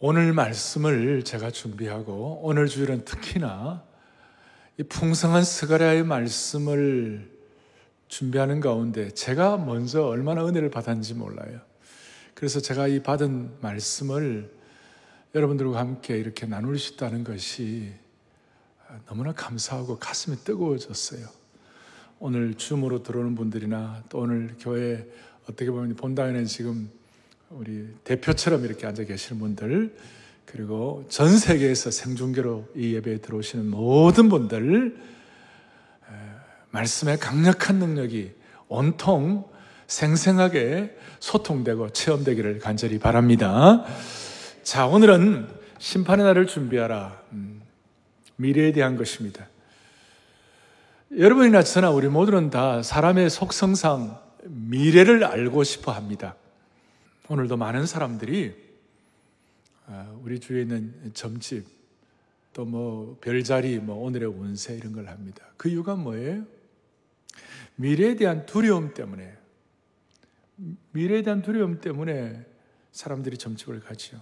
오늘 말씀을 제가 준비하고 오늘 주일은 특히나 이 풍성한 스가랴의 말씀을 준비하는 가운데 제가 먼저 얼마나 은혜를 받았는지 몰라요. 그래서 제가 이 받은 말씀을 여러분들과 함께 이렇게 나눌 수 있다는 것이 너무나 감사하고 가슴이 뜨거워졌어요. 오늘 줌으로 들어오는 분들이나 또 오늘 교회 어떻게 보면 본당에는 지금 우리 대표처럼 이렇게 앉아 계시는 분들 그리고 전 세계에서 생중계로 이 예배에 들어오시는 모든 분들 말씀의 강력한 능력이 온통 생생하게 소통되고 체험되기를 간절히 바랍니다. 자, 오늘은 심판의 날을 준비하라. 음, 미래에 대한 것입니다. 여러분이나 저나 우리 모두는 다 사람의 속성상 미래를 알고 싶어 합니다. 오늘도 많은 사람들이 아, 우리 주위에 있는 점집, 또 뭐 별자리, 뭐 오늘의 운세 이런 걸 합니다. 그 이유가 뭐예요? 미래에 대한 두려움 때문에, 미래에 대한 두려움 때문에 사람들이 점집을 가지요.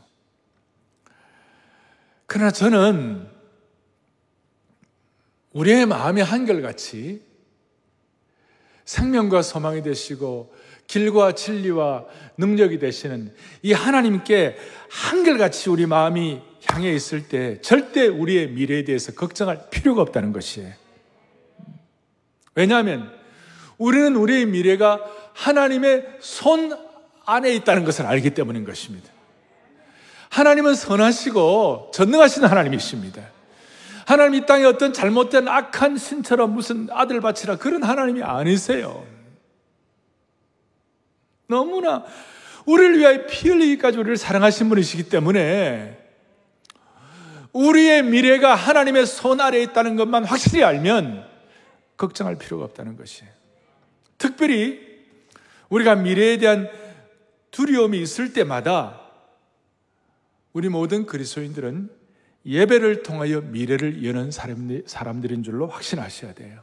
그러나 저는 우리의 마음이 한결같이 생명과 소망이 되시고 길과 진리와 능력이 되시는 이 하나님께 한결같이 우리 마음이 향해 있을 때 절대 우리의 미래에 대해서 걱정할 필요가 없다는 것이에요. 왜냐하면 우리는 우리의 미래가 하나님의 손 안에 있다는 것을 알기 때문인 것입니다. 하나님은 선하시고 전능하신 하나님이십니다. 하나님 이 땅에 어떤 잘못된 악한 신처럼 무슨 아들 바치라 그런 하나님이 아니세요. 너무나 우리를 위하여 피 흘리기까지 우리를 사랑하신 분이시기 때문에 우리의 미래가 하나님의 손 아래에 있다는 것만 확실히 알면 걱정할 필요가 없다는 것이에요. 특별히 우리가 미래에 대한 두려움이 있을 때마다 우리 모든 그리스도인들은 예배를 통하여 미래를 여는 사람들인 줄로 확신하셔야 돼요.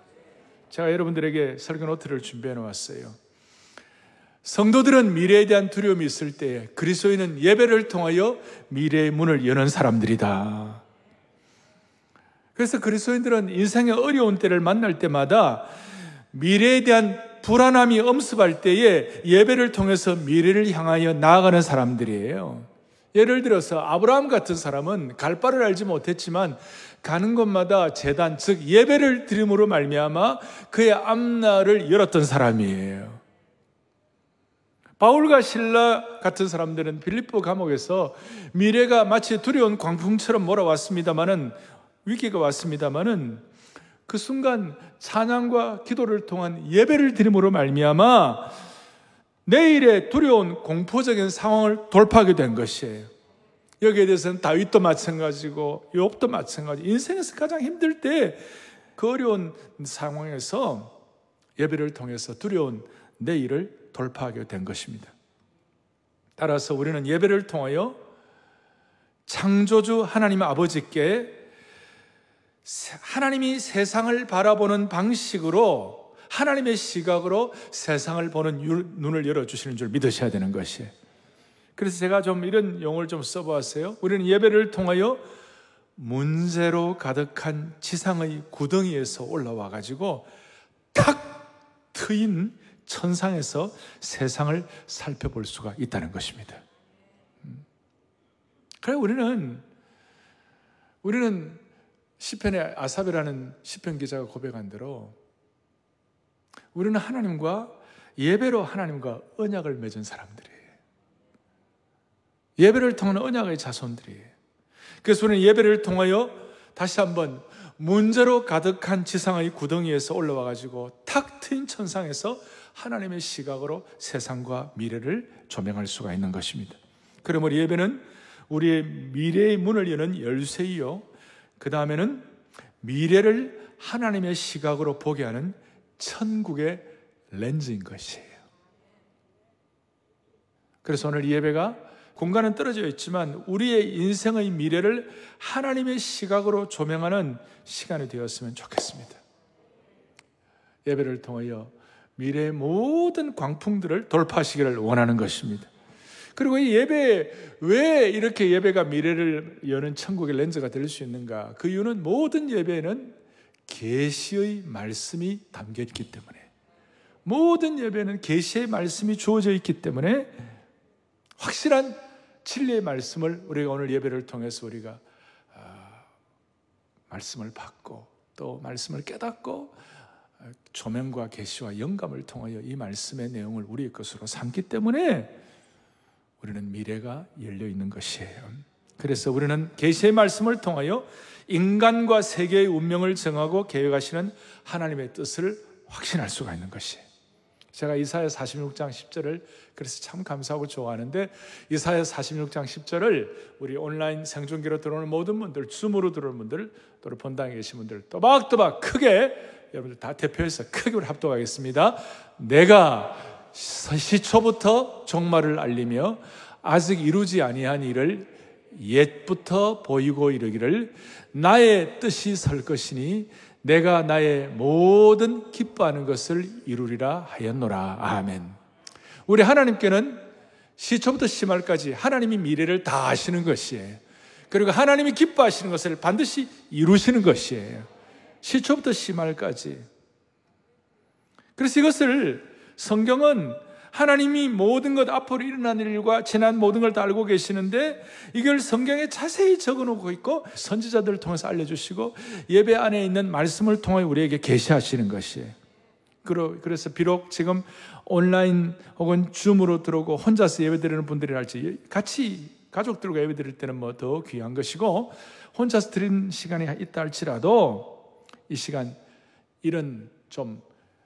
제가 여러분들에게 설교 노트를 준비해 놓았어요. 성도들은 미래에 대한 두려움이 있을 때 그리스도인은 예배를 통하여 미래의 문을 여는 사람들이다. 그래서 그리스도인들은 인생의 어려운 때를 만날 때마다 미래에 대한 불안함이 엄습할 때에 예배를 통해서 미래를 향하여 나아가는 사람들이에요. 예를 들어서 아브라함 같은 사람은 갈 바를 알지 못했지만 가는 곳마다 재단 즉 예배를 드림으로 말미암아 그의 앞날을 열었던 사람이에요. 바울과 신라 같은 사람들은 빌립보 감옥에서 미래가 마치 두려운 광풍처럼 몰아왔습니다마는 위기가 왔습니다마는 그 순간 찬양과 기도를 통한 예배를 드림으로 말미암아 내일의 두려운 공포적인 상황을 돌파하게 된 것이에요. 여기에 대해서는 다윗도 마찬가지고 욥도 마찬가지. 인생에서 가장 힘들 때 그 어려운 상황에서 예배를 통해서 두려운 내일을 돌파하게 된 것입니다. 따라서 우리는 예배를 통하여 창조주 하나님 아버지께 하나님이 세상을 바라보는 방식으로 하나님의 시각으로 세상을 보는 눈을 열어주시는 줄 믿으셔야 되는 것이에요. 그래서 제가 좀 이런 용어를 좀 써보았어요. 우리는 예배를 통하여 문제로 가득한 지상의 구덩이에서 올라와 가지고 탁 트인 천상에서 세상을 살펴볼 수가 있다는 것입니다. 음. 그래 우리는 우리는 시편의 아삽이라는 시편 기자가 고백한 대로 우리는 하나님과 예배로 하나님과 언약을 맺은 사람들이에요. 예배를 통한 언약의 자손들이에요. 그래서 우리는 예배를 통하여 다시 한번 문제로 가득한 지상의 구덩이에서 올라와 가지고 탁 트인 천상에서 하나님의 시각으로 세상과 미래를 조명할 수가 있는 것입니다. 그러므 우리 예배는 우리의 미래의 문을 여는 열쇠이요. 그 다음에는 미래를 하나님의 시각으로 보게 하는 천국의 렌즈인 것이에요. 그래서 오늘 이 예배가 공간은 떨어져 있지만 우리의 인생의 미래를 하나님의 시각으로 조명하는 시간이 되었으면 좋겠습니다. 예배를 통하여 미래의 모든 광풍들을 돌파하시기를 원하는 것입니다. 그리고 이 예배, 왜 이렇게 예배가 미래를 여는 천국의 렌즈가 될 수 있는가? 그 이유는 모든 예배는 계시의 말씀이 담겨 있기 때문에 모든 예배는 계시의 말씀이 주어져 있기 때문에 확실한 진리의 말씀을 우리가 오늘 예배를 통해서 우리가 아, 말씀을 받고 또 말씀을 깨닫고 아, 조명과 계시와 영감을 통하여 이 말씀의 내용을 우리의 것으로 삼기 때문에 우리는 미래가 열려 있는 것이에요. 그래서 우리는 계시의 말씀을 통하여 인간과 세계의 운명을 정하고 계획하시는 하나님의 뜻을 확신할 수가 있는 것이에요. 제가 이사야 46장 10절을 그래서 참 감사하고 좋아하는데 이사야 46장 10절을 우리 온라인 생중계로 들어오는 모든 분들, 줌으로 들어오는 분들, 또 본당에 계신 분들 또박또박 크게 여러분들 다 대표해서 크게 우리 합독하겠습니다. 내가 시초부터 종말을 알리며 아직 이루지 아니한 일을 옛부터 보이고 이르기를 나의 뜻이 설 것이니 내가 나의 모든 기뻐하는 것을 이루리라 하였노라. 아멘. 우리 하나님께는 시초부터 심할까지 하나님이 미래를 다 아시는 것이에요. 그리고 하나님이 기뻐하시는 것을 반드시 이루시는 것이에요. 시초부터 심할까지. 그래서 이것을 성경은 하나님이 모든 것 앞으로 일어난 일과 지난 모든 걸 다 알고 계시는데 이걸 성경에 자세히 적어 놓고 있고 선지자들을 통해서 알려주시고 예배 안에 있는 말씀을 통해 우리에게 계시하시는 것이에요. 그래서 비록 지금 온라인 혹은 줌으로 들어오고 혼자서 예배 드리는 분들이 할지 같이 가족들과 예배 드릴 때는 뭐 더 귀한 것이고 혼자서 드리는 시간이 있다 할지라도 이 시간 이런 좀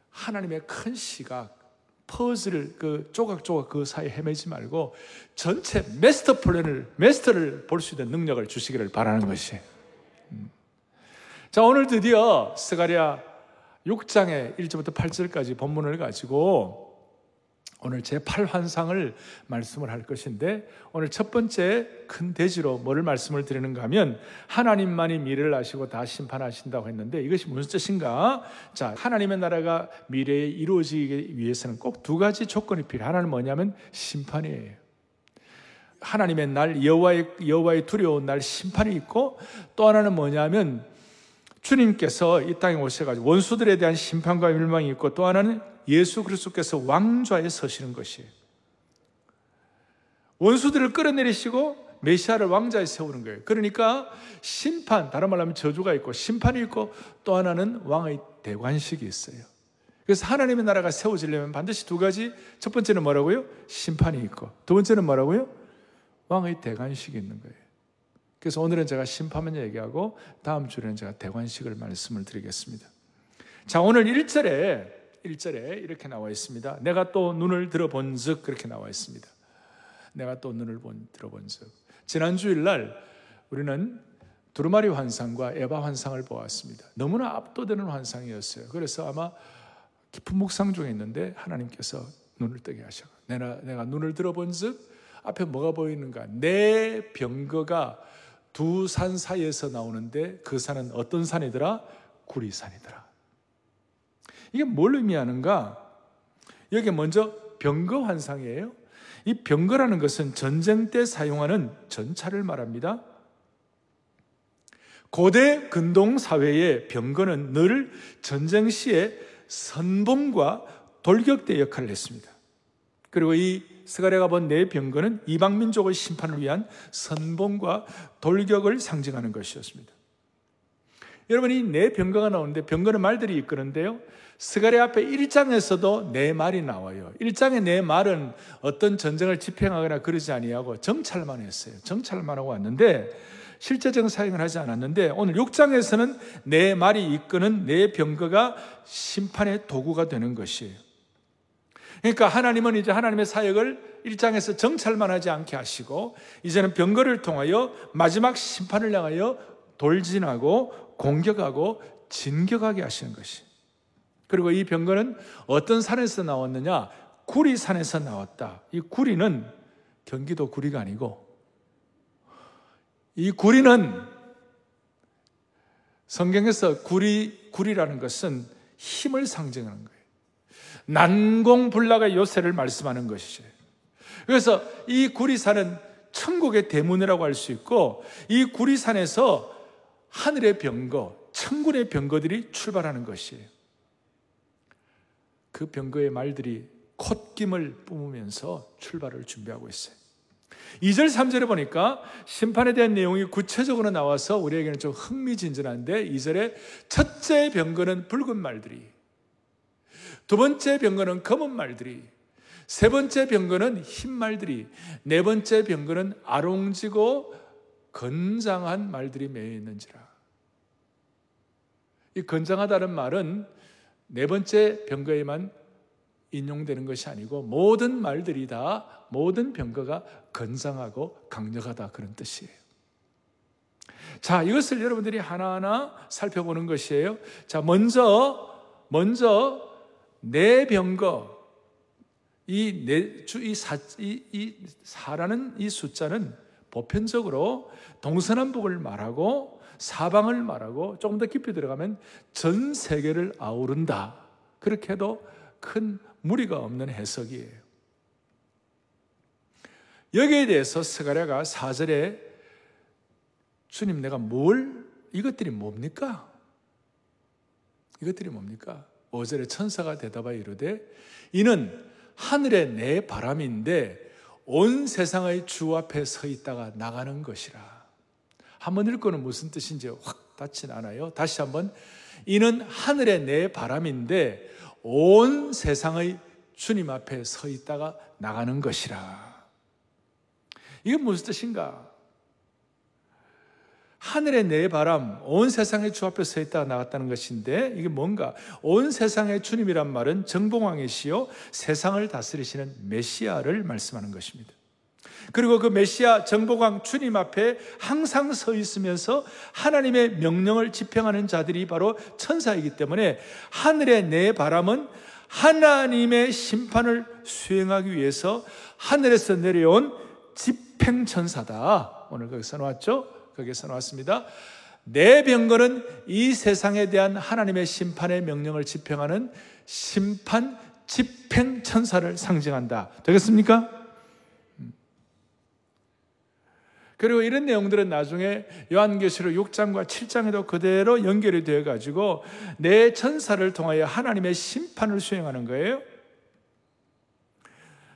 하나님의 큰 시각 퍼즐을 그 조각조각 그 사이에 헤매지 말고 전체 master plan을 master를 볼 수 있는 능력을 주시기를 바라는 것이. 음. 자 오늘 드디어 스가리아 6장의 1절부터 8절까지 본문을 가지고 오늘 제 8환상을 말씀을 할 것인데 오늘 첫 번째 큰 대지로 뭐를 말씀을 드리는가 하면 하나님만이 미래를 아시고 다 심판하신다고 했는데 이것이 무슨 뜻인가? 자, 하나님의 나라가 미래에 이루어지기 위해서는 꼭 두 가지 조건이 필요해. 하나는 뭐냐면 심판이에요. 하나님의 날 여호와의 여호와의 두려운 날 심판이 있고 또 하나는 뭐냐면 주님께서 이 땅에 오셔가지고 원수들에 대한 심판과 멸망이 있고 또 하나는 예수 그리스도께서 왕좌에 서시는 것이에요. 원수들을 끌어내리시고 메시아를 왕좌에 세우는 거예요. 그러니까 심판, 다른 말로 하면 저주가 있고 심판이 있고 또 하나는 왕의 대관식이 있어요. 그래서 하나님의 나라가 세워지려면 반드시 두 가지. 첫 번째는 뭐라고요? 심판이 있고. 두 번째는 뭐라고요? 왕의 대관식이 있는 거예요. 그래서 오늘은 제가 심판만 얘기하고 다음 주에는 제가 대관식을 말씀을 드리겠습니다. 자, 오늘 1절에 1절에 이렇게 나와 있습니다. 내가 또 눈을 들어본 즉 그렇게 나와 있습니다. 내가 또 눈을 본, 들어본 즉. 지난 주일 날 우리는 두루마리 환상과 에바 환상을 보았습니다. 너무나 압도되는 환상이었어요. 그래서 아마 깊은 묵상 중에 있는데 하나님께서 눈을 뜨게 하셔. 내가, 내가 눈을 들어본 즉 앞에 뭐가 보이는가? 내 병거가 두 산 사이에서 나오는데 그 산은 어떤 산이더라? 구리산이더라. 이게 뭘 의미하는가? 여기 먼저 병거 환상이에요. 이 병거라는 것은 전쟁 때 사용하는 전차를 말합니다. 고대 근동 사회의 병거는 늘 전쟁 시에 선봉과 돌격대 역할을 했습니다. 그리고 이 스가랴가 본 네 병거는 이방 민족의 심판을 위한 선봉과 돌격을 상징하는 것이었습니다. 여러분 이 네 병거가 나오는데 병거는 말들이 이끄는데요. 스가랴 앞에 1장에서도 네 말이 나와요. 1장의 네 말은 어떤 전쟁을 집행하거나 그러지 아니하고 정찰만 했어요. 정찰만 하고 왔는데 실제적 사용을 하지 않았는데 오늘 6장에서는 네 말이 이끄는 네 병거가 심판의 도구가 되는 것이에요. 그러니까 하나님은 이제 하나님의 사역을 1장에서 정찰만 하지 않게 하시고 이제는 병거를 통하여 마지막 심판을 향하여 돌진하고 공격하고 진격하게 하시는 것이. 그리고 이 병거는 어떤 산에서 나왔느냐? 구리산에서 나왔다. 이 구리는 경기도 구리가 아니고 이 구리는 성경에서 구리 구리라는 것은 힘을 상징하는 거예요. 난공불락의 요새를 말씀하는 것이죠. 그래서 이 구리산은 천국의 대문이라고 할 수 있고 이 구리산에서 하늘의 병거, 천군의 병거들이 출발하는 것이에요. 그 병거의 말들이 콧김을 뿜으면서 출발을 준비하고 있어요. 2절, 3절에 보니까 심판에 대한 내용이 구체적으로 나와서 우리에게는 좀 흥미진진한데 2절에 첫째 병거는 붉은 말들이 두 번째 병거는 검은 말들이 세 번째 병거는 흰 말들이 네 번째 병거는 아롱지고 건장한 말들이 매여 있는지라 이 건장하다는 말은 네 번째 병거에만 인용되는 것이 아니고 모든 말들이 다 모든 병거가 건장하고 강력하다 그런 뜻이에요. 자, 이것을 여러분들이 하나하나 살펴보는 것이에요. 자, 먼저 먼저 내 병거 이내주이 사, 이, 이 사라는 이 숫자는 보편적으로 동서남북을 말하고 사방을 말하고 조금 더 깊이 들어가면 전 세계를 아우른다. 그렇게 해도 큰 무리가 없는 해석이에요. 여기에 대해서 스가랴가 4절에 주님 내가 뭘 이것들이 뭡니까? 이것들이 뭡니까? 5절에 천사가 대답하여 이르되 이는 하늘의 내 바람인데 온 세상의 주 앞에 서 있다가 나가는 것이라. 한번 읽고는 무슨 뜻인지 확 닿진 않아요. 다시 한번 이는 하늘의 내 바람인데 온 세상의 주님 앞에 서 있다가 나가는 것이라. 이게 무슨 뜻인가? 하늘의 내 바람, 온 세상의 주 앞에 서 있다가 나갔다는 것인데 이게 뭔가? 온 세상의 주님이란 말은 정봉왕이시요 세상을 다스리시는 메시아를 말씀하는 것입니다. 그리고 그 메시아 정복왕 주님 앞에 항상 서 있으면서 하나님의 명령을 집행하는 자들이 바로 천사이기 때문에 하늘의 내 바람은 하나님의 심판을 수행하기 위해서 하늘에서 내려온 집행천사다. 오늘 거기 써놓았죠? 거기에 써놓았습니다. 내 병거는 이 세상에 대한 하나님의 심판의 명령을 집행하는 심판 집행 천사를 상징한다. 되겠습니까? 음. 그리고 이런 내용들은 나중에 요한계시록 6장과 7장에도 그대로 연결이 되어 가지고 내 천사를 통하여 하나님의 심판을 수행하는 거예요.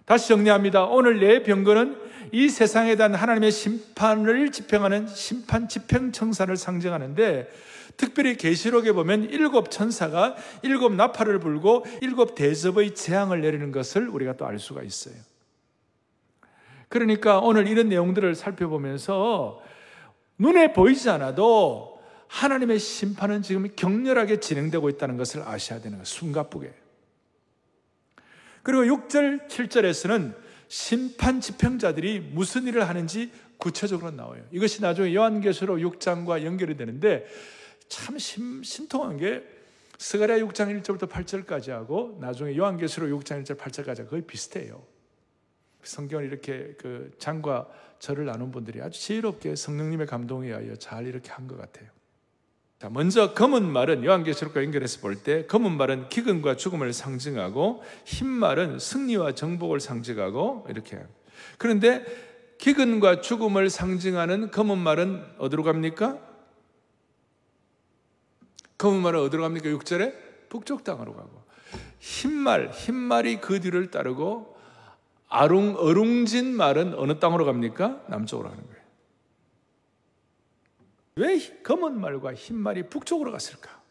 다시 정리합니다. 오늘 내 병거는 이 세상에 대한 하나님의 심판을 집행하는 심판 집행 청사를 상징하는데 특별히 계시록에 보면 일곱 천사가 일곱 나팔을 불고 일곱 대접의 재앙을 내리는 것을 우리가 또 알 수가 있어요. 그러니까 오늘 이런 내용들을 살펴보면서 눈에 보이지 않아도 하나님의 심판은 지금 격렬하게 진행되고 있다는 것을 아셔야 되는 거예요. 숨가쁘게. 그리고 6절, 7절에서는 심판 집행자들이 무슨 일을 하는지 구체적으로 나와요. 이것이 나중에 요한계시록 6장과 연결이 되는데 참 심, 신통한 게 스가랴 6장 1절부터 8절까지 하고 나중에 요한계시록 6장 1절 8절까지 거의 비슷해요. 성경을 이렇게 그 장과 절을 나눈 분들이 아주 지혜롭게 성령님의 감동에 의하여 잘 이렇게 한 것 같아요. 자, 먼저 검은 말은 요한계시록과 연결해서 볼 때 검은 말은 기근과 죽음을 상징하고 흰 말은 승리와 정복을 상징하고 이렇게. 그런데 기근과 죽음을 상징하는 검은 말은 어디로 갑니까? 검은 말은 어디로 갑니까? 6절에 북쪽 땅으로 가고 흰 말, 흰 말이 그 뒤를 따르고 아룽 어룽진 말은 어느 땅으로 갑니까? 남쪽으로 가는 거예요. 왜 검은 말과 흰 말이 북쪽으로 갔을까?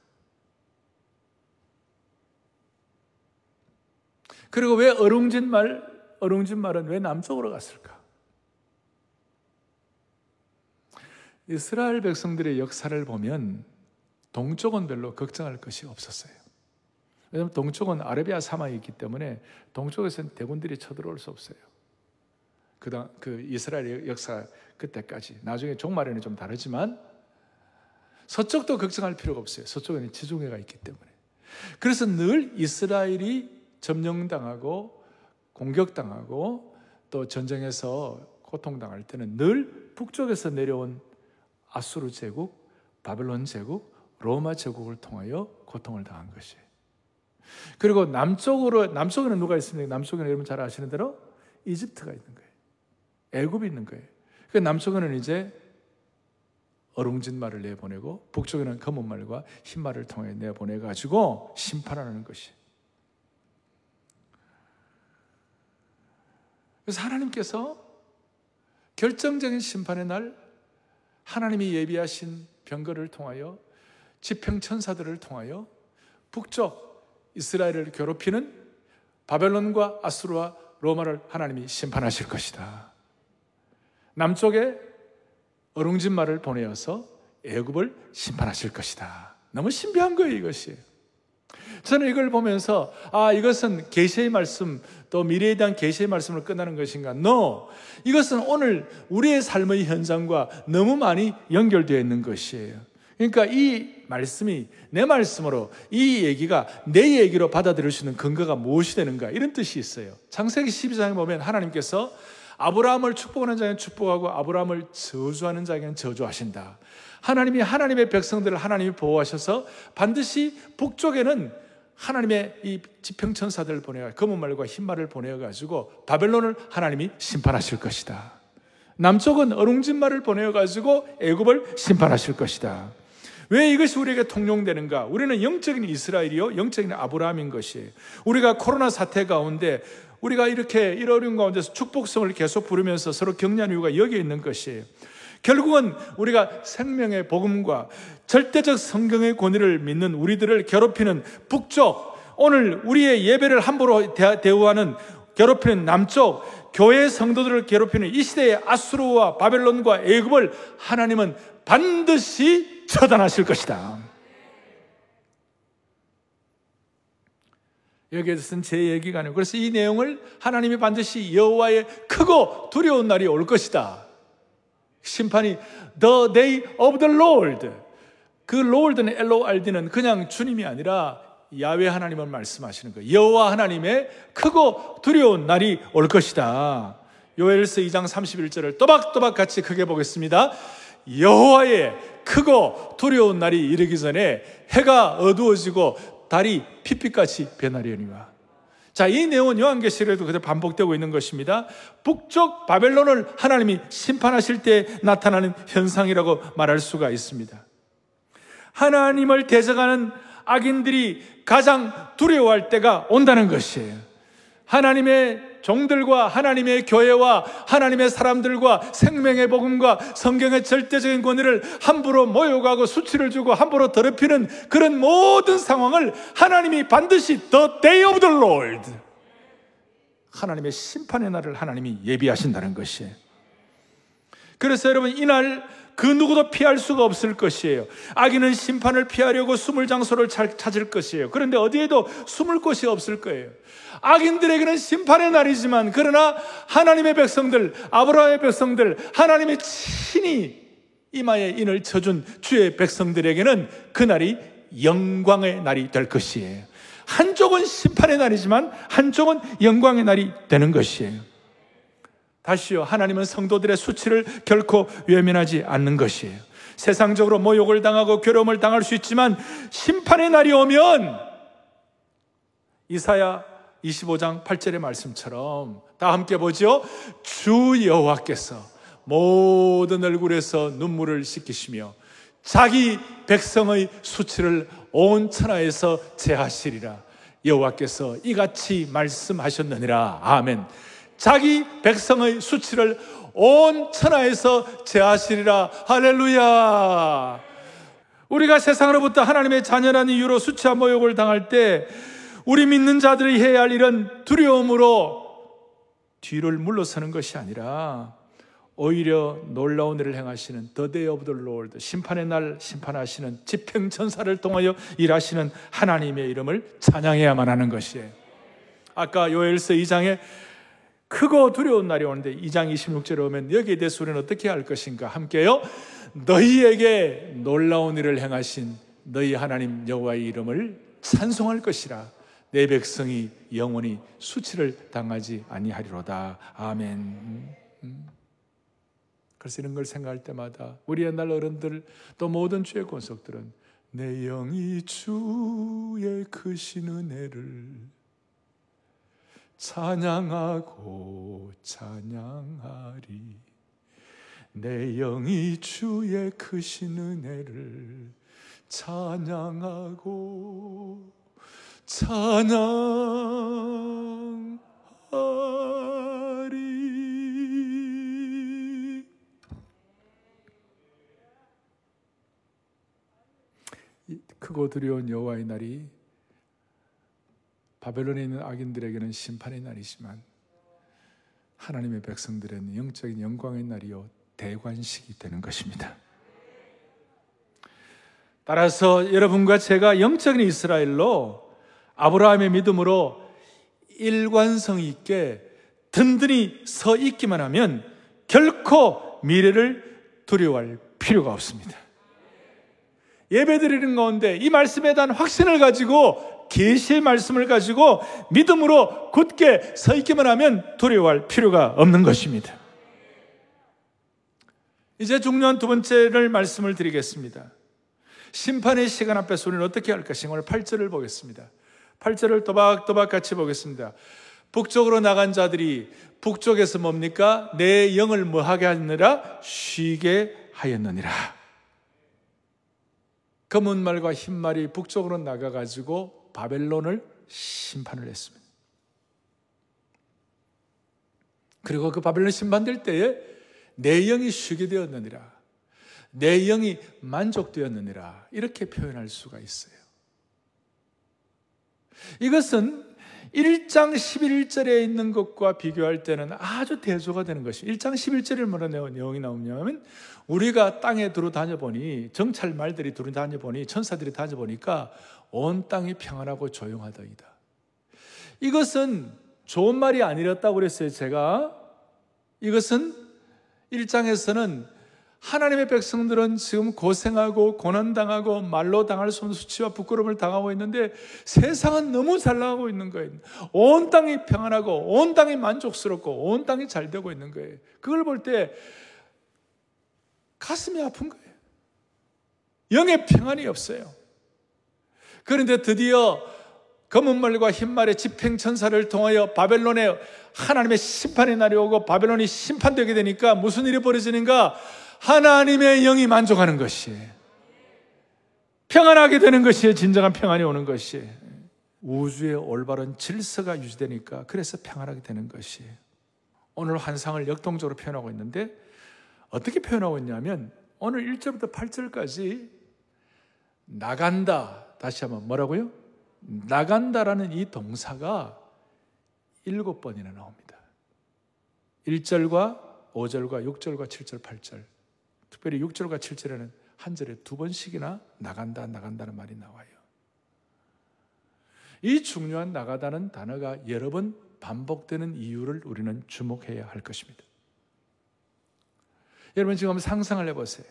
그리고 왜 어룽진 말, 어룽진 말은 왜 남쪽으로 갔을까? 이스라엘 백성들의 역사를 보면 동쪽은 별로 걱정할 것이 없었어요. 왜냐하면 동쪽은 아라비아 사막이 있기 때문에 동쪽에서는 대군들이 쳐들어올 수 없어요. 그, 그 이스라엘 역사 그때까지. 나중에 종말에는 좀 다르지만 서쪽도 걱정할 필요가 없어요. 서쪽에는 지중해가 있기 때문에. 그래서 늘 이스라엘이 점령당하고 공격당하고 또 전쟁에서 고통당할 때는 늘 북쪽에서 내려온 아수르 제국, 바벨론 제국, 로마 제국을 통하여 고통을 당한 것이에요. 그리고 남쪽으로 남쪽에는 누가 있습니까? 남쪽에는 여러분 잘 아시는 대로 이집트가 있는 거예요. 애굽이 있는 거예요. 그 남쪽에는 이제 어룽진 말을 내보내고 북쪽에는 검은 말과 흰 말을 통해 내보내 가지고 심판하는 것이. 그래서 하나님께서 결정적인 심판의 날 하나님이 예비하신 병거를 통하여 지평 천사들을 통하여 북쪽 이스라엘을 괴롭히는 바벨론과 아수르와 로마를 하나님이 심판하실 것이다. 남쪽에 어룽진 말을 보내어서 애굽을 심판하실 것이다. 너무 신비한 거예요, 이것이. 저는 이걸 보면서 아 이것은 계시의 말씀 또 미래에 대한 계시의 말씀으로 끝나는 것인가? No. 이것은 오늘 우리의 삶의 현장과 너무 많이 연결되어 있는 것이에요. 그러니까 이 말씀이 내 말씀으로 이 얘기가 내 얘기로 받아들일 수 있는 근거가 무엇이 되는가 이런 뜻이 있어요. 창세기 12장에 보면 하나님께서 아브라함을 축복하는 자에는 축복하고 아브라함을 저주하는 자에게는 저주하신다. 하나님이 하나님의 백성들을 하나님이 보호하셔서 반드시 북쪽에는 하나님의 이 지평천사들을 보내어 검은 말과 흰 말을 보내어 가지고 바벨론을 하나님이 심판하실 것이다. 남쪽은 어룽진 말을 보내어 가지고 애굽을 심판하실 것이다. 왜 이것이 우리에게 통용되는가? 우리는 영적인 이스라엘이요, 영적인 아브라함인 것이에요. 우리가 코로나 사태 가운데 우리가 이렇게 이 어려운 가운데서 축복성을 계속 부르면서 서로 격려하는 이유가 여기에 있는 것이에요. 결국은 우리가 생명의 복음과 절대적 성경의 권위를 믿는 우리들을 괴롭히는 북쪽, 오늘 우리의 예배를 함부로 대우하는 괴롭히는 남쪽, 교회 성도들을 괴롭히는 이 시대의 아수르와 바벨론과 애굽을 하나님은 반드시 처단하실 것이다. 여기에 대해서는 제 얘기가 아니고 그래서 이 내용을 하나님이 반드시 여호와의 크고 두려운 날이 올 것이다. 심판이 the day of the Lord. 그 Lord는 L-O-R-D는 그냥 주님이 아니라 야외 하나님을 말씀하시는 거예요. 여호와 하나님의 크고 두려운 날이 올 것이다. 요엘서 2장 31절을 또박또박 같이 크게 보겠습니다. 여호와의 크고 두려운 날이 이르기 전에 해가 어두워지고 달이 핏빛같이 변하려니와. 자, 이 내용은 요한계시록에도 그대로 반복되고 있는 것입니다. 북쪽 바벨론을 하나님이 심판하실 때 나타나는 현상이라고 말할 수가 있습니다. 하나님을 대적하는 악인들이 가장 두려워할 때가 온다는 것이에요. 하나님의 종들과 하나님의 교회와 하나님의 사람들과 생명의 복음과 성경의 절대적인 권위를 함부로 모욕하고 수치를 주고 함부로 더럽히는 그런 모든 상황을 하나님이 반드시 the day of the Lord 하나님의 심판의 날을 하나님이 예비하신다는 것이에요. 그래서 여러분 이날 그 누구도 피할 수가 없을 것이에요. 악인은 심판을 피하려고 숨을 장소를 찾을 것이에요. 그런데 어디에도 숨을 곳이 없을 거예요. 악인들에게는 심판의 날이지만 그러나 하나님의 백성들, 아브라함의 백성들, 하나님의 친히 이마에 인을 쳐준 주의 백성들에게는 그날이 영광의 날이 될 것이에요. 한쪽은 심판의 날이지만 한쪽은 영광의 날이 되는 것이에요. 다시요. 하나님은 성도들의 수치를 결코 외면하지 않는 것이에요. 세상적으로 모욕을 당하고 괴로움을 당할 수 있지만 심판의 날이 오면 이사야 25장 8절의 말씀처럼 다 함께 보죠. 주 여호와께서 모든 얼굴에서 눈물을 씻기시며 자기 백성의 수치를 온 천하에서 제하시리라. 여호와께서 이같이 말씀하셨느니라. 아멘. 자기 백성의 수치를 온 천하에서 제하시리라. 할렐루야. 우리가 세상으로부터 하나님의 자녀라는 이유로 수치와 모욕을 당할 때 우리 믿는 자들이 해야 할 일은 두려움으로 뒤를 물러서는 것이 아니라 오히려 놀라운 일을 행하시는 The Day of the Lord 심판의 날 심판하시는 집행 천사를 통하여 일하시는 하나님의 이름을 찬양해야만 하는 것이에요. 아까 요엘서 2장에 크고 두려운 날이 오는데 2장 26절에 오면 여기에 대해서 우리는 어떻게 할 것인가 함께요. 너희에게 놀라운 일을 행하신 너희 하나님 여호와의 이름을 찬송할 것이라. 내 백성이 영원히 수치를 당하지 아니하리로다. 아멘. 음. 그래서 이런 걸 생각할 때마다 우리 옛날 어른들 또 모든 주의 권속들은 내 영이 주의 크신 은혜를 찬양하고 찬양하리. 내 영이 주의 크신 은혜를 찬양하고 찬양하리. 크고 두려운 여호와의 날이 바벨론에 있는 악인들에게는 심판의 날이지만 하나님의 백성들에는 영적인 영광의 날이요 대관식이 되는 것입니다. 따라서 여러분과 제가 영적인 이스라엘로 아브라함의 믿음으로 일관성 있게 든든히 서 있기만 하면 결코 미래를 두려워할 필요가 없습니다. 예배 드리는 가운데 이 말씀에 대한 확신을 가지고 계시의 말씀을 가지고 믿음으로 굳게 서 있기만 하면 두려워할 필요가 없는 것입니다. 이제 중요한 두 번째를 말씀을 드리겠습니다. 심판의 시간 앞에서 우리는 어떻게 할 것인가 오늘 8절을 보겠습니다. 8절을 또박또박 같이 보겠습니다. 북쪽으로 나간 자들이 북쪽에서 뭡니까? 내 영을 뭐하게 하느라? 쉬게 하였느니라. 검은 말과 흰 말이 북쪽으로 나가가지고 바벨론을 심판을 했습니다. 그리고 그 바벨론 심판될 때에 내 영이 쉬게 되었느니라. 내 영이 만족되었느니라. 이렇게 표현할 수가 있어요. 이것은 1장 11절에 있는 것과 비교할 때는 아주 대조가 되는 것이에요. 1장 11절에 뭐라 내용이 나오냐면 우리가 땅에 두루 다녀보니 정찰 말들이 두루 다녀보니 천사들이 다녀보니까 온 땅이 평안하고 조용하더이다. 이것은 좋은 말이 아니었다고 그랬어요, 제가. 이것은 1장에서는 하나님의 백성들은 지금 고생하고 고난당하고 말로 당할 수 없는 수치와 부끄러움을 당하고 있는데 세상은 너무 잘 나가고 있는 거예요. 온 땅이 평안하고 온 땅이 만족스럽고 온 땅이 잘 되고 있는 거예요. 그걸 볼 때 가슴이 아픈 거예요. 영의 평안이 없어요. 그런데 드디어 검은 말과 흰 말의 집행 천사를 통하여 바벨론에 하나님의 심판의 날이 오고 바벨론이 심판되게 되니까 무슨 일이 벌어지는가? 하나님의 영이 만족하는 것이에요. 평안하게 되는 것이에요. 진정한 평안이 오는 것이에요. 우주의 올바른 질서가 유지되니까 그래서 평안하게 되는 것이에요. 오늘 환상을 역동적으로 표현하고 있는데 어떻게 표현하고 있냐면 오늘 1절부터 8절까지 나간다. 다시 한번 뭐라고요? 나간다라는 이 동사가 일곱 번이나 나옵니다. 1절과 5절과 6절과 7절, 8절. 특별히 6절과 7절에는 한 절에 두 번씩이나 나간다, 나간다는 말이 나와요. 이 중요한 나가다는 단어가 여러 번 반복되는 이유를 우리는 주목해야 할 것입니다. 여러분 지금 상상을 해보세요.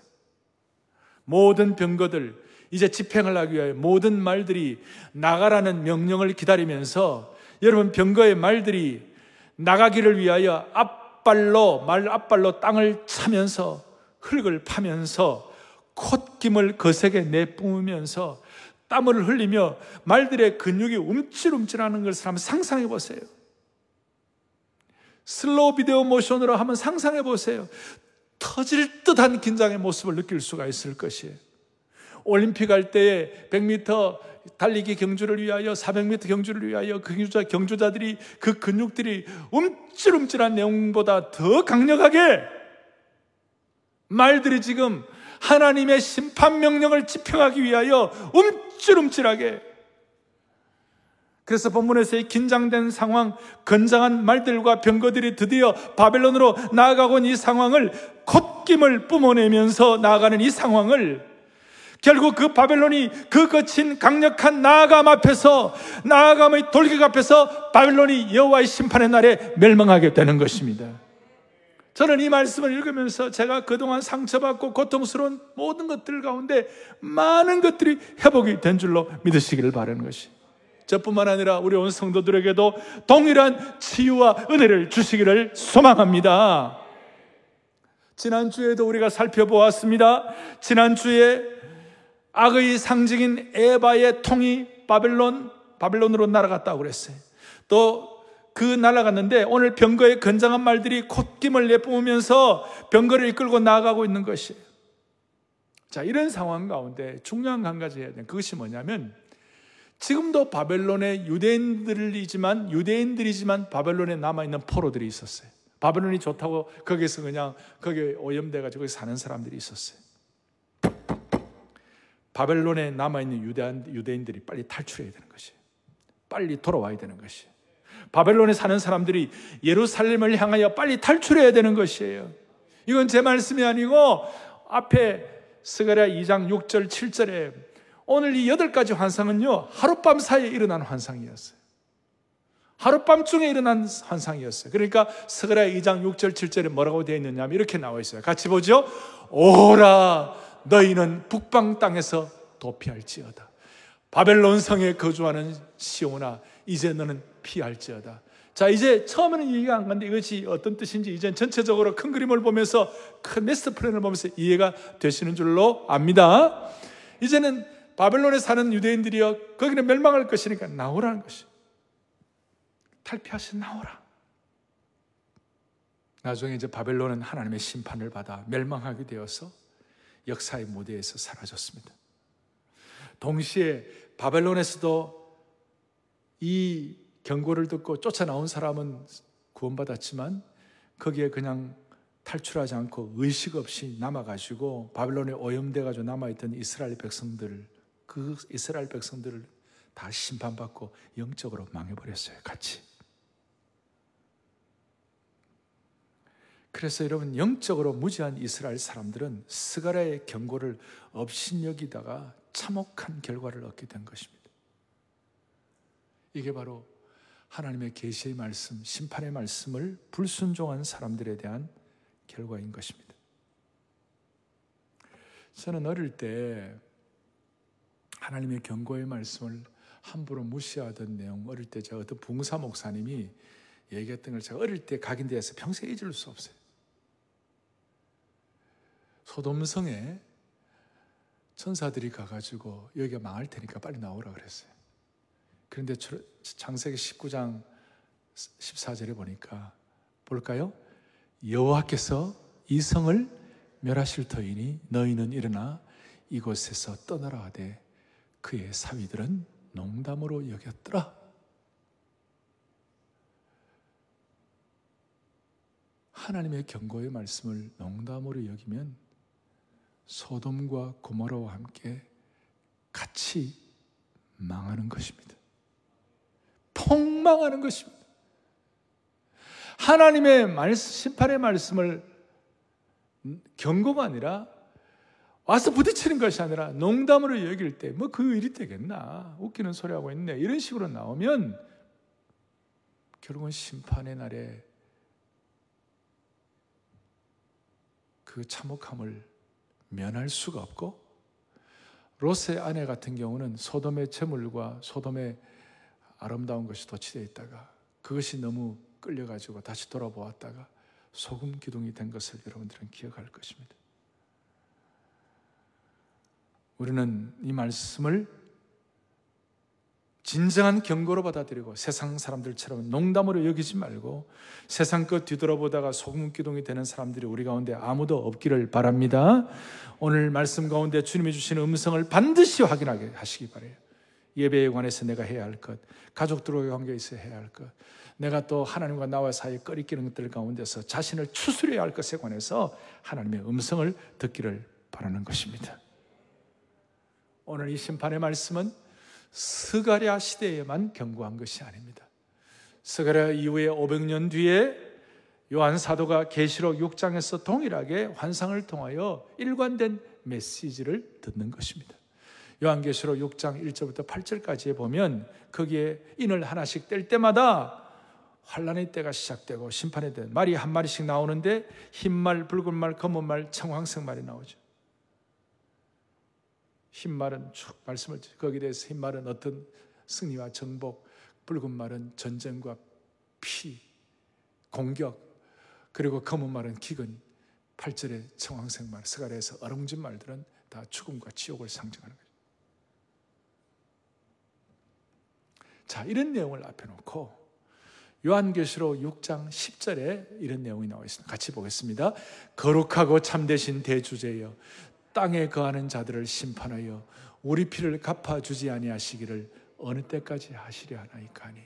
모든 병거들, 이제 집행을 하기 위해 모든 말들이 나가라는 명령을 기다리면서 여러분 병거의 말들이 나가기를 위하여 앞발로, 말 앞발로 땅을 차면서 흙을 파면서 콧김을 거세게 내뿜으면서 땀을 흘리며 말들의 근육이 움찔움찔하는 것을 한번 상상해 보세요. 슬로우 비디오 모션으로 한번 상상해 보세요. 터질 듯한 긴장의 모습을 느낄 수가 있을 것이에요. 올림픽 할 때에 100m 달리기 경주를 위하여 400m 경주를 위하여 그 경주자, 경주자들이 그 근육들이 움찔움찔한 내용보다 더 강력하게 말들이 지금 하나님의 심판 명령을 집행하기 위하여 움찔움찔하게. 그래서 본문에서의 긴장된 상황, 건장한 말들과 병거들이 드디어 바벨론으로 나아가고 이 상황을 콧김을 뿜어내면서 나아가는 이 상황을 결국 그 바벨론이 그 거친 강력한 나아감 앞에서 나아감의 돌격 앞에서 바벨론이 여호와의 심판의 날에 멸망하게 되는 것입니다. 저는 이 말씀을 읽으면서 제가 그동안 상처받고 고통스러운 모든 것들 가운데 많은 것들이 회복이 된 줄로 믿으시기를 바라는 것이. 저뿐만 아니라 우리 온 성도들에게도 동일한 치유와 은혜를 주시기를 소망합니다. 지난주에도 우리가 살펴보았습니다. 지난주에 악의 상징인 에바의 통이 바벨론, 바벨론으로 날아갔다고 그랬어요. 또 그 날아갔는데 오늘 병거의 건장한 말들이 콧김을 내뿜으면서 병거를 이끌고 나아가고 있는 것이. 자, 이런 상황 가운데 중요한 한 가지 해야 돼. 그것이 뭐냐면 지금도 바벨론의 유대인들이지만 유대인들이지만 바벨론에 남아 있는 포로들이 있었어요. 바벨론이 좋다고 거기서 그냥 거기에 오염돼 가지고 사는 사람들이 있었어요. 바벨론에 남아 있는 유대인, 유대인들이 빨리 탈출해야 되는 것이. 빨리 돌아와야 되는 것이. 바벨론에 사는 사람들이 예루살렘을 향하여 빨리 탈출해야 되는 것이에요. 이건 제 말씀이 아니고 앞에 스가랴 2장 6절 7절에 오늘 이 여덟 가지 환상은요 하룻밤 사이에 일어난 환상이었어요. 하룻밤 중에 일어난 환상이었어요. 그러니까 스가랴 2장 6절 7절에 뭐라고 되어 있느냐 이렇게 나와 있어요. 같이 보죠. 오라 너희는 북방 땅에서 도피할지어다. 바벨론 성에 거주하는 시온아 이제 너는 피할지어다. 자, 이제 처음에는 이해가 안 가는데 이것이 어떤 뜻인지 이제 전체적으로 큰 그림을 보면서 큰 마스터 플랜을 보면서 이해가 되시는 줄로 압니다. 이제는 바벨론에 사는 유대인들이여 거기는 멸망할 것이니까 나오라는 것이. 탈피하시 나오라. 나중에 이제 바벨론은 하나님의 심판을 받아 멸망하게 되어서 역사의 무대에서 사라졌습니다. 동시에 바벨론에서도 이 경고를 듣고 쫓아나온 사람은 구원받았지만 거기에 그냥 탈출하지 않고 의식 없이 남아가지고 바벨론에 오염돼가지고 남아있던 이스라엘 백성들, 그 이스라엘 백성들을 다 심판받고 영적으로 망해버렸어요. 같이. 그래서 여러분 영적으로 무지한 이스라엘 사람들은 스가랴의 경고를 업신여기다가 참혹한 결과를 얻게 된 것입니다. 이게 바로 하나님의 계시의 말씀, 심판의 말씀을 불순종한 사람들에 대한 결과인 것입니다. 저는 어릴 때 하나님의 경고의 말씀을 함부로 무시하던 내용, 어릴 때 제가 어떤 붕사 목사님이 얘기했던 걸 제가 어릴 때 각인되어서 평생 잊을 수 없어요. 소돔성에 천사들이 가가지고 여기가 망할 테니까 빨리 나오라 그랬어요. 그런데 창세기 19장 14절에 보니까 볼까요? 여호와께서 이 성을 멸하실 터이니 너희는 일어나 이곳에서 떠나라 하되 그의 사위들은 농담으로 여겼더라. 하나님의 경고의 말씀을 농담으로 여기면 소돔과 고모라와 함께 같이 망하는 것입니다. 폭망하는 것입니다. 하나님의 말씀, 심판의 말씀을 경고가 아니라 와서 부딪히는 것이 아니라 농담으로 여길 때 뭐 그 일이 되겠나 웃기는 소리하고 있네 이런 식으로 나오면 결국은 심판의 날에 그 참혹함을 면할 수가 없고 롯의 아내 같은 경우는 소돔의 재물과 소돔의 아름다운 것이 도취되어 있다가 그것이 너무 끌려가지고 다시 돌아보았다가 소금 기둥이 된 것을 여러분들은 기억할 것입니다. 우리는 이 말씀을 진정한 경고로 받아들이고 세상 사람들처럼 농담으로 여기지 말고 세상 것 뒤돌아보다가 소금 기둥이 되는 사람들이 우리 가운데 아무도 없기를 바랍니다. 오늘 말씀 가운데 주님이 주시는 음성을 반드시 확인하게 하시기 바래요. 예배에 관해서 내가 해야 할 것, 가족들과의 관계에서 해야 할 것, 내가 또 하나님과 나와 사이에 꺼리끼는 것들 가운데서 자신을 추스려야 할 것에 관해서 하나님의 음성을 듣기를 바라는 것입니다. 오늘 이 심판의 말씀은 스가랴 시대에만 경고한 것이 아닙니다. 스가랴 이후에 500년 뒤에 요한 사도가 계시록 6장에서 동일하게 환상을 통하여 일관된 메시지를 듣는 것입니다. 요한계시록 6장 1절부터 8절까지에 보면 거기에 인을 하나씩 뗄 때마다 환란의 때가 시작되고 심판의 때 말이 한 마리씩 나오는데 흰 말, 붉은 말, 검은 말, 청황색 말이 나오죠. 흰말은 쭉 말씀을 거기에 대해서 흰말은 어떤 승리와 정복, 붉은 말은 전쟁과 피, 공격, 그리고 검은 말은 기근, 8절의 청황색 말, 스가랴에서 어롱진 말들은 다 죽음과 지옥을 상징하는 거예요. 자, 이런 내용을 앞에 놓고 요한계시록 6장 10절에 이런 내용이 나와 있습니다. 같이 보겠습니다. 거룩하고 참되신 대주제여 땅에 거하는 자들을 심판하여 우리 피를 갚아 주지 아니하시기를 어느 때까지 하시려 하나이까니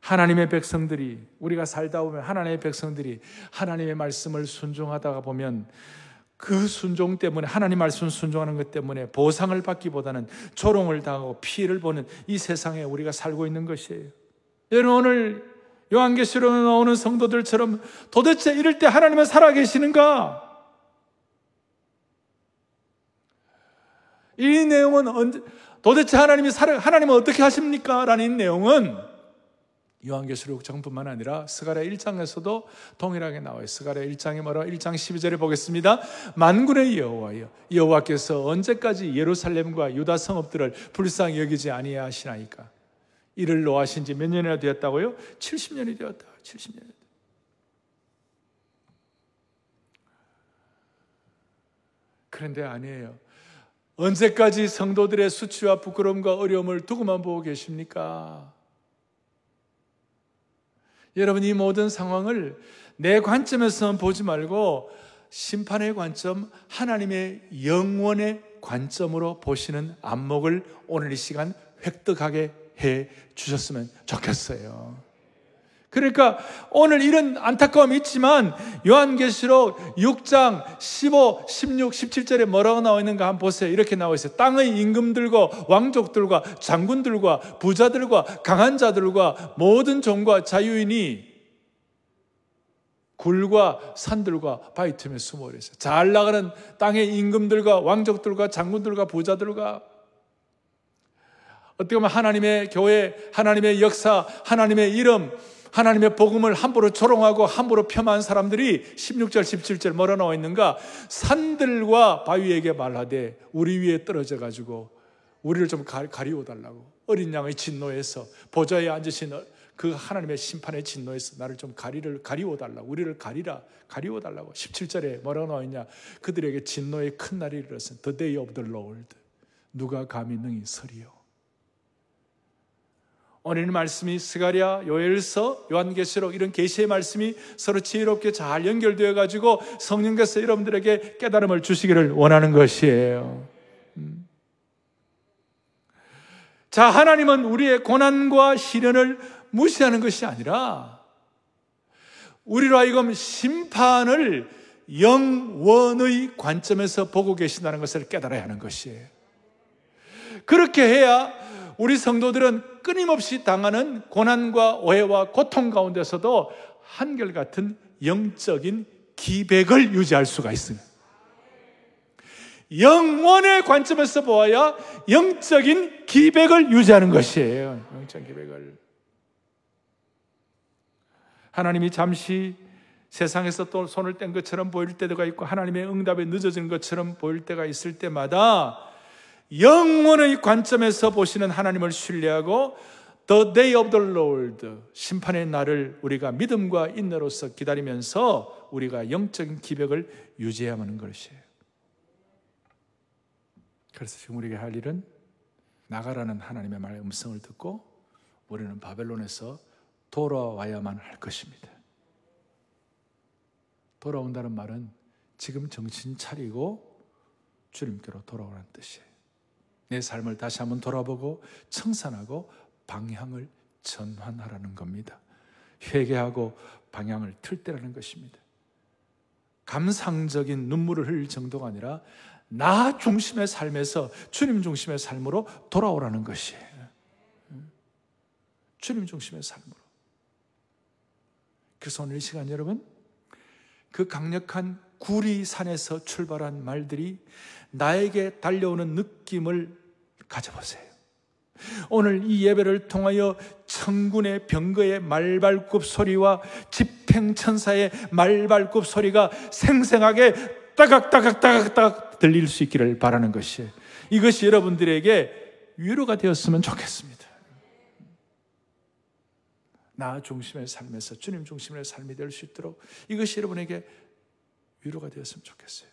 하나님의 백성들이 우리가 살다 보면 하나님의 백성들이 하나님의 말씀을 순종하다가 보면 그 순종 때문에 하나님 말씀 순종하는 것 때문에 보상을 받기보다는 조롱을 당하고 피해를 보는 이 세상에 우리가 살고 있는 것이에요. 여러분 오늘 요한계시록에 나오는 성도들처럼 도대체 이럴 때 하나님은 살아계시는가? 이 내용은 언제, 도대체 하나님이 살아, 하나님은 어떻게 하십니까? 라는 내용은 요한계시록 6장뿐만 아니라 스가랴 1장에서도 동일하게 나와요. 스가랴 1장에 뭐라 1장 12절에 보겠습니다. 만군의 여호와여 여호와께서 언제까지 예루살렘과 유다 성읍들을 불쌍히 여기지 아니하시나이까? 이를 노하신 지 몇 년이나 되었다고요? 70년이 되었다. 70년. 그런데 아니에요. 언제까지 성도들의 수치와 부끄러움과 어려움을 두고만 보고 계십니까? 여러분 이 모든 상황을 내 관점에서 보지 말고 심판의 관점, 하나님의 영원의 관점으로 보시는 안목을 오늘 이 시간 획득하게 해 주셨으면 좋겠어요. 그러니까 오늘 이런 안타까움이 있지만 요한계시록 6장 15, 16, 17절에 뭐라고 나와 있는가 한번 보세요. 이렇게 나와 있어요. 땅의 임금들과 왕족들과 장군들과 부자들과 강한 자들과 모든 종과 자유인이 굴과 산들과 바위 틈에 숨어 있어요. 잘 나가는 땅의 임금들과 왕족들과 장군들과 부자들과 어떻게 보면 하나님의 교회, 하나님의 역사, 하나님의 이름, 하나님의 복음을 함부로 조롱하고 함부로 폄하한 사람들이 16절, 17절 뭐라 나와 있는가? 산들과 바위에게 말하되 우리 위에 떨어져 가지고 우리를 좀 가리워 달라고. 어린 양의 진노에서 보좌에 앉으신 그 하나님의 심판의 진노에서 나를 좀 가리를 가리워 달라고. 우리를 가리라. 가리워 달라고. 17절에 뭐라고 나와 있냐? 그들에게 진노의 큰 날이 이르렀어. The day of. 누가 감히 능히 서리요. 오늘 말씀이 스가랴, 요엘서, 요한계시록 이런 계시의 말씀이 서로 지혜롭게 잘 연결되어 가지고 성령께서 여러분들에게 깨달음을 주시기를 원하는 것이에요. 음. 자, 하나님은 우리의 고난과 시련을 무시하는 것이 아니라 우리로 하여금 심판을 영원의 관점에서 보고 계신다는 것을 깨달아야 하는 것이에요. 그렇게 해야 우리 성도들은 끊임없이 당하는 고난과 오해와 고통 가운데서도 한결같은 영적인 기백을 유지할 수가 있습니다. 영원의 관점에서 보아야 영적인 기백을 유지하는 것이에요. 영적 기백을. 하나님이 잠시 세상에서 또 손을 뗀 것처럼 보일 때가 있고 하나님의 응답이 늦어진 것처럼 보일 때가 있을 때마다 영원의 관점에서 보시는 하나님을 신뢰하고 The day of the Lord 심판의 날을 우리가 믿음과 인내로서 기다리면서 우리가 영적인 기백을 유지해야만 하는 것이에요. 그래서 지금 우리가 할 일은 나가라는 하나님의 말의 음성을 듣고 우리는 바벨론에서 돌아와야만 할 것입니다. 돌아온다는 말은 지금 정신 차리고 주님께로 돌아오라는 뜻이에요. 내 삶을 다시 한번 돌아보고 청산하고 방향을 전환하라는 겁니다. 회개하고 방향을 틀 때라는 것입니다. 감상적인 눈물을 흘릴 정도가 아니라 나 중심의 삶에서 주님 중심의 삶으로 돌아오라는 것이에요. 주님 중심의 삶으로. 그래서 오늘 이 시간 여러분, 그 강력한 구리산에서 출발한 말들이 나에게 달려오는 느낌을 가져보세요. 오늘 이 예배를 통하여 천군의 병거의 말발굽 소리와 집행천사의 말발굽 소리가 생생하게 따각따각따각따각 들릴 수 있기를 바라는 것이 이것이 여러분들에게 위로가 되었으면 좋겠습니다. 나 중심의 삶에서 주님 중심의 삶이 될 수 있도록 이것이 여러분에게 위로가 되었으면 좋겠어요.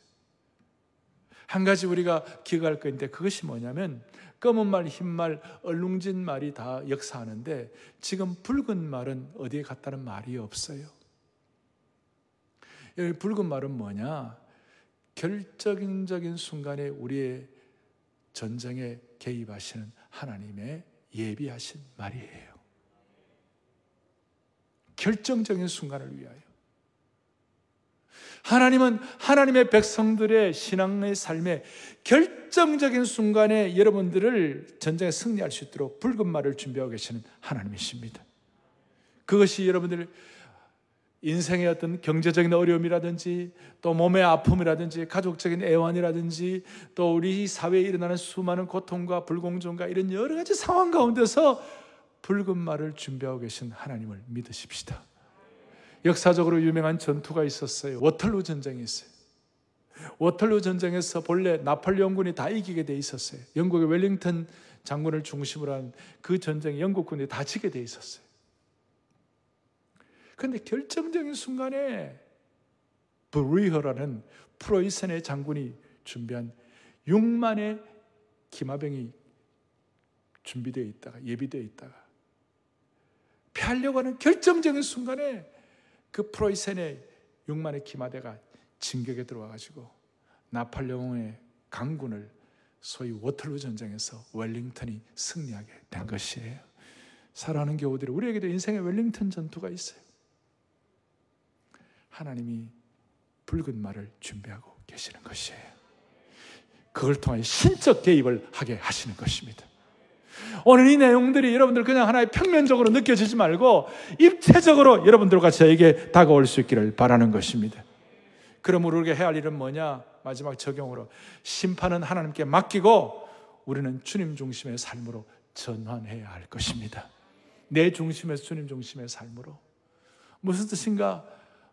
한 가지 우리가 기억할 건데 그것이 뭐냐면 검은 말, 흰 말, 얼룽진 말이 다 역사하는데 지금 붉은 말은 어디에 갔다는 말이 없어요. 여기 붉은 말은 뭐냐? 결정적인 순간에 우리의 전쟁에 개입하시는 하나님의 예비하신 말이에요. 결정적인 순간을 위하여. 하나님은 하나님의 백성들의 신앙의 삶에 결정적인 순간에 여러분들을 전쟁에 승리할 수 있도록 붉은 말을 준비하고 계시는 하나님이십니다. 그것이 여러분들 인생의 어떤 경제적인 어려움이라든지 또 몸의 아픔이라든지 가족적인 애환이라든지 또 우리 사회에 일어나는 수많은 고통과 불공정과 이런 여러 가지 상황 가운데서 붉은 말을 준비하고 계신 하나님을 믿으십시다. 역사적으로 유명한 전투가 있었어요. 워털루 전쟁이 있어요. 워털루 전쟁에서 본래 나폴레옹군이 다 이기게 돼 있었어요. 영국의 웰링턴 장군을 중심으로 한 그 전쟁에 영국군이 다 지게 돼 있었어요. 그런데 결정적인 순간에 브리허라는 프로이센의 장군이 준비한 6만의 기마병이 준비되어 있다가 예비되어 있다가 피하려고 하는 결정적인 순간에 그 프로이센의 6만의 기마대가 진격에 들어와 가지고 나팔레옹의 강군을 소위 워털루 전쟁에서 웰링턴이 승리하게 된 것이에요. 사랑하는 교우들이 우리에게도 인생의 웰링턴 전투가 있어요. 하나님이 붉은 말을 준비하고 계시는 것이에요. 그걸 통해 신적 개입을 하게 하시는 것입니다. 오늘 이 내용들이 여러분들 그냥 하나의 평면적으로 느껴지지 말고 입체적으로 여러분들과 저에게 다가올 수 있기를 바라는 것입니다. 그러므로 우리가 해야 할 일은 뭐냐? 마지막 적용으로 심판은 하나님께 맡기고 우리는 주님 중심의 삶으로 전환해야 할 것입니다. 내 중심에서 주님 중심의 삶으로. 무슨 뜻인가?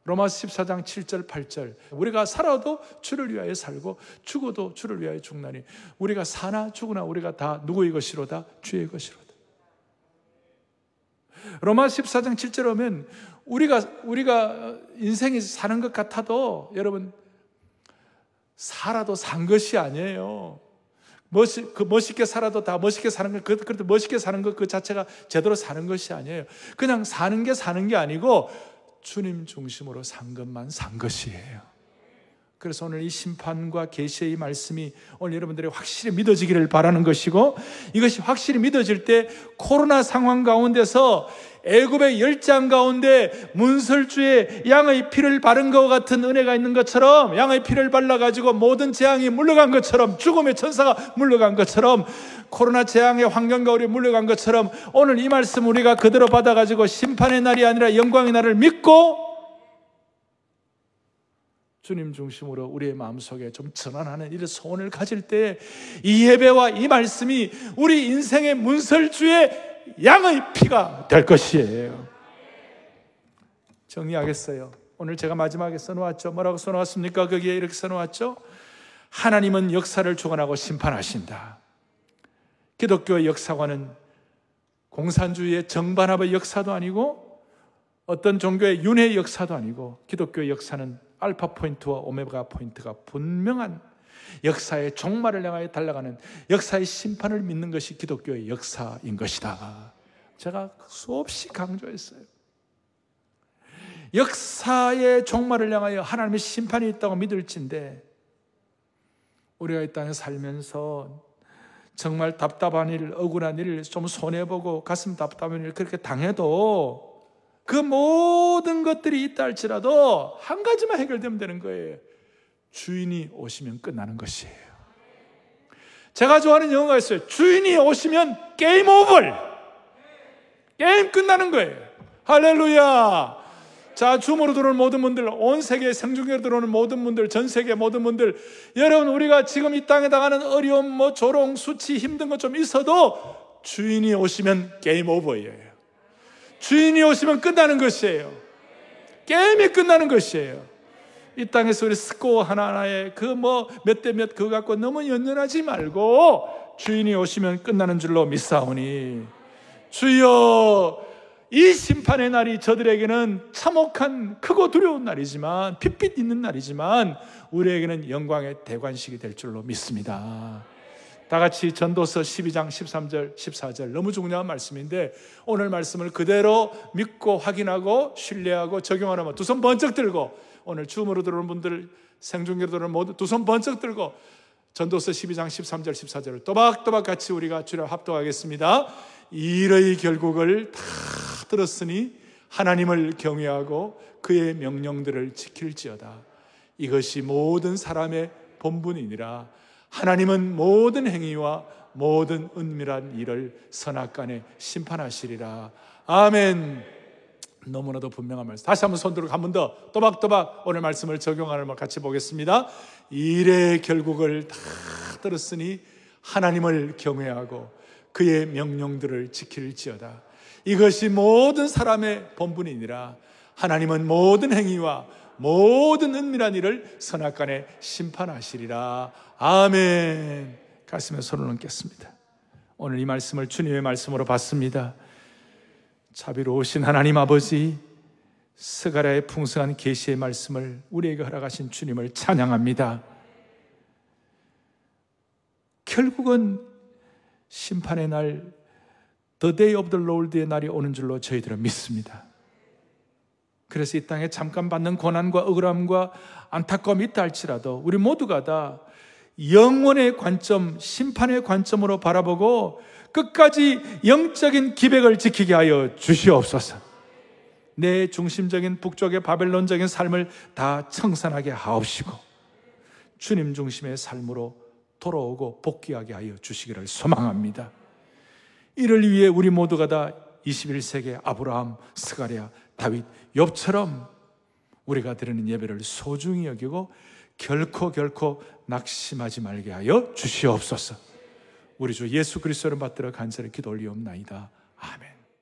로마서 14장 7절 8절 우리가 살아도 주를 위하여 살고 죽어도 주를 위하여 죽나니 우리가 사나 죽으나 우리가 다 누구의 것이로다 주의 것이로다 로마 14장 7절 오면 우리가 우리가 인생이 사는 것 같아도 여러분 살아도 산 것이 아니에요. 멋있, 그 멋있게 살아도 다 멋있게 사는 것, 그, 그래도 멋있게 사는 것 그 자체가 제대로 사는 것이 아니에요. 그냥 사는 게 사는 게 아니고 주님 중심으로 산 것만 산 것이에요. 그래서 오늘 이 심판과 계시의 말씀이 오늘 여러분들이 확실히 믿어지기를 바라는 것이고 이것이 확실히 믿어질 때 코로나 상황 가운데서 애굽의 열장 가운데 문설주에 양의 피를 바른 것 같은 은혜가 있는 것처럼 양의 피를 발라 가지고 모든 재앙이 물러간 것처럼 죽음의 천사가 물러간 것처럼 코로나 재앙의 환경 가운데 물러간 것처럼 오늘 이 말씀 우리가 그대로 받아 가지고 심판의 날이 아니라 영광의 날을 믿고 주님 중심으로 우리의 마음속에 좀 전환하는 이런 소원을 가질 때 이 예배와 이 말씀이 우리 인생의 문설주의 양의 피가 될 것이에요. 정리하겠어요. 오늘 제가 마지막에 써놓았죠. 뭐라고 써놓았습니까? 거기에 이렇게 써놓았죠. 하나님은 역사를 주관하고 심판하신다. 기독교의 역사관은 공산주의의 정반합의 역사도 아니고 어떤 종교의 윤회의 역사도 아니고 기독교의 역사는 알파 포인트와 오메가 포인트가 분명한 역사의 종말을 향하여 달려가는 역사의 심판을 믿는 것이 기독교의 역사인 것이다. 제가 수없이 강조했어요. 역사의 종말을 향하여 하나님의 심판이 있다고 믿을진데 우리가 이 땅에 살면서 정말 답답한 일, 억울한 일, 좀 손해보고 가슴 답답한 일 그렇게 당해도 그 모든 것들이 있다 할지라도 한 가지만 해결되면 되는 거예요. 주인이 오시면 끝나는 것이에요. 제가 좋아하는 영화가 있어요. 주인이 오시면 게임 오버. 게임 끝나는 거예요. 할렐루야. 자, Zoom으로 들어오는 모든 분들, 온 세계 생중계로 들어오는 모든 분들, 전 세계 모든 분들, 여러분, 우리가 지금 이 땅에 당하는 어려움, 뭐, 조롱, 수치, 힘든 것 좀 있어도 주인이 오시면 game over예요. 주인이 오시면 끝나는 것이에요. 게임이 끝나는 것이에요. 이 땅에서 우리 스코어 하나하나에 그 뭐 몇 대 몇 그거 갖고 너무 연연하지 말고 주인이 오시면 끝나는 줄로 믿사오니 주여 이 심판의 날이 저들에게는 참혹한 크고 두려운 날이지만 핏빛 있는 날이지만 우리에게는 영광의 대관식이 될 줄로 믿습니다. 다 같이 전도서 12장 13절 14절 너무 중요한 말씀인데 오늘 말씀을 그대로 믿고 확인하고 신뢰하고 적용하려면 두 손 번쩍 들고 오늘 줌으로 들어오는 분들 생중계로 들어오는 모두 두 손 번쩍 들고 전도서 12장 13절 14절을 또박또박 같이 우리가 주려 합독하겠습니다. 일의 결국을 다 들었으니 하나님을 경외하고 그의 명령들을 지킬지어다. 이것이 모든 사람의 본분이니라. 하나님은 모든 행위와 모든 은밀한 일을 선악간에 심판하시리라. 아멘. 너무나도 분명한 말씀. 다시 한번 손 들고 한번 더 또박또박 오늘 말씀을 적용하는 걸 같이 보겠습니다. 일의 결국을 다 들었으니 하나님을 경외하고 그의 명령들을 지킬지어다. 이것이 모든 사람의 본분이니라. 하나님은 모든 행위와 모든 은밀한 일을 선악간에 심판하시리라. 아멘. 가슴에 손을 얹겠습니다. 오늘 이 말씀을 주님의 말씀으로 받습니다. 자비로우신 하나님 아버지, 스가랴의 풍성한 계시의 말씀을 우리에게 허락하신 주님을 찬양합니다. 결국은 심판의 날, The Day of the Lord의 날이 오는 줄로 저희들은 믿습니다. 그래서 이 땅에 잠깐 받는 고난과 억울함과 안타까움이 있다 할지라도 우리 모두가 다 영원의 관점, 심판의 관점으로 바라보고 끝까지 영적인 기백을 지키게 하여 주시옵소서. 내 중심적인 북쪽의 바벨론적인 삶을 다 청산하게 하옵시고 주님 중심의 삶으로 돌아오고 복귀하게 하여 주시기를 소망합니다. 이를 위해 우리 모두가 다 21세기 아브라함, 스가랴, 다윗, 욥처럼 우리가 드리는 예배를 소중히 여기고 결코 결코 낙심하지 말게 하여 주시옵소서. 우리 주 예수 그리스도를 받들어 간절히 기도 올리옵나이다. 아멘.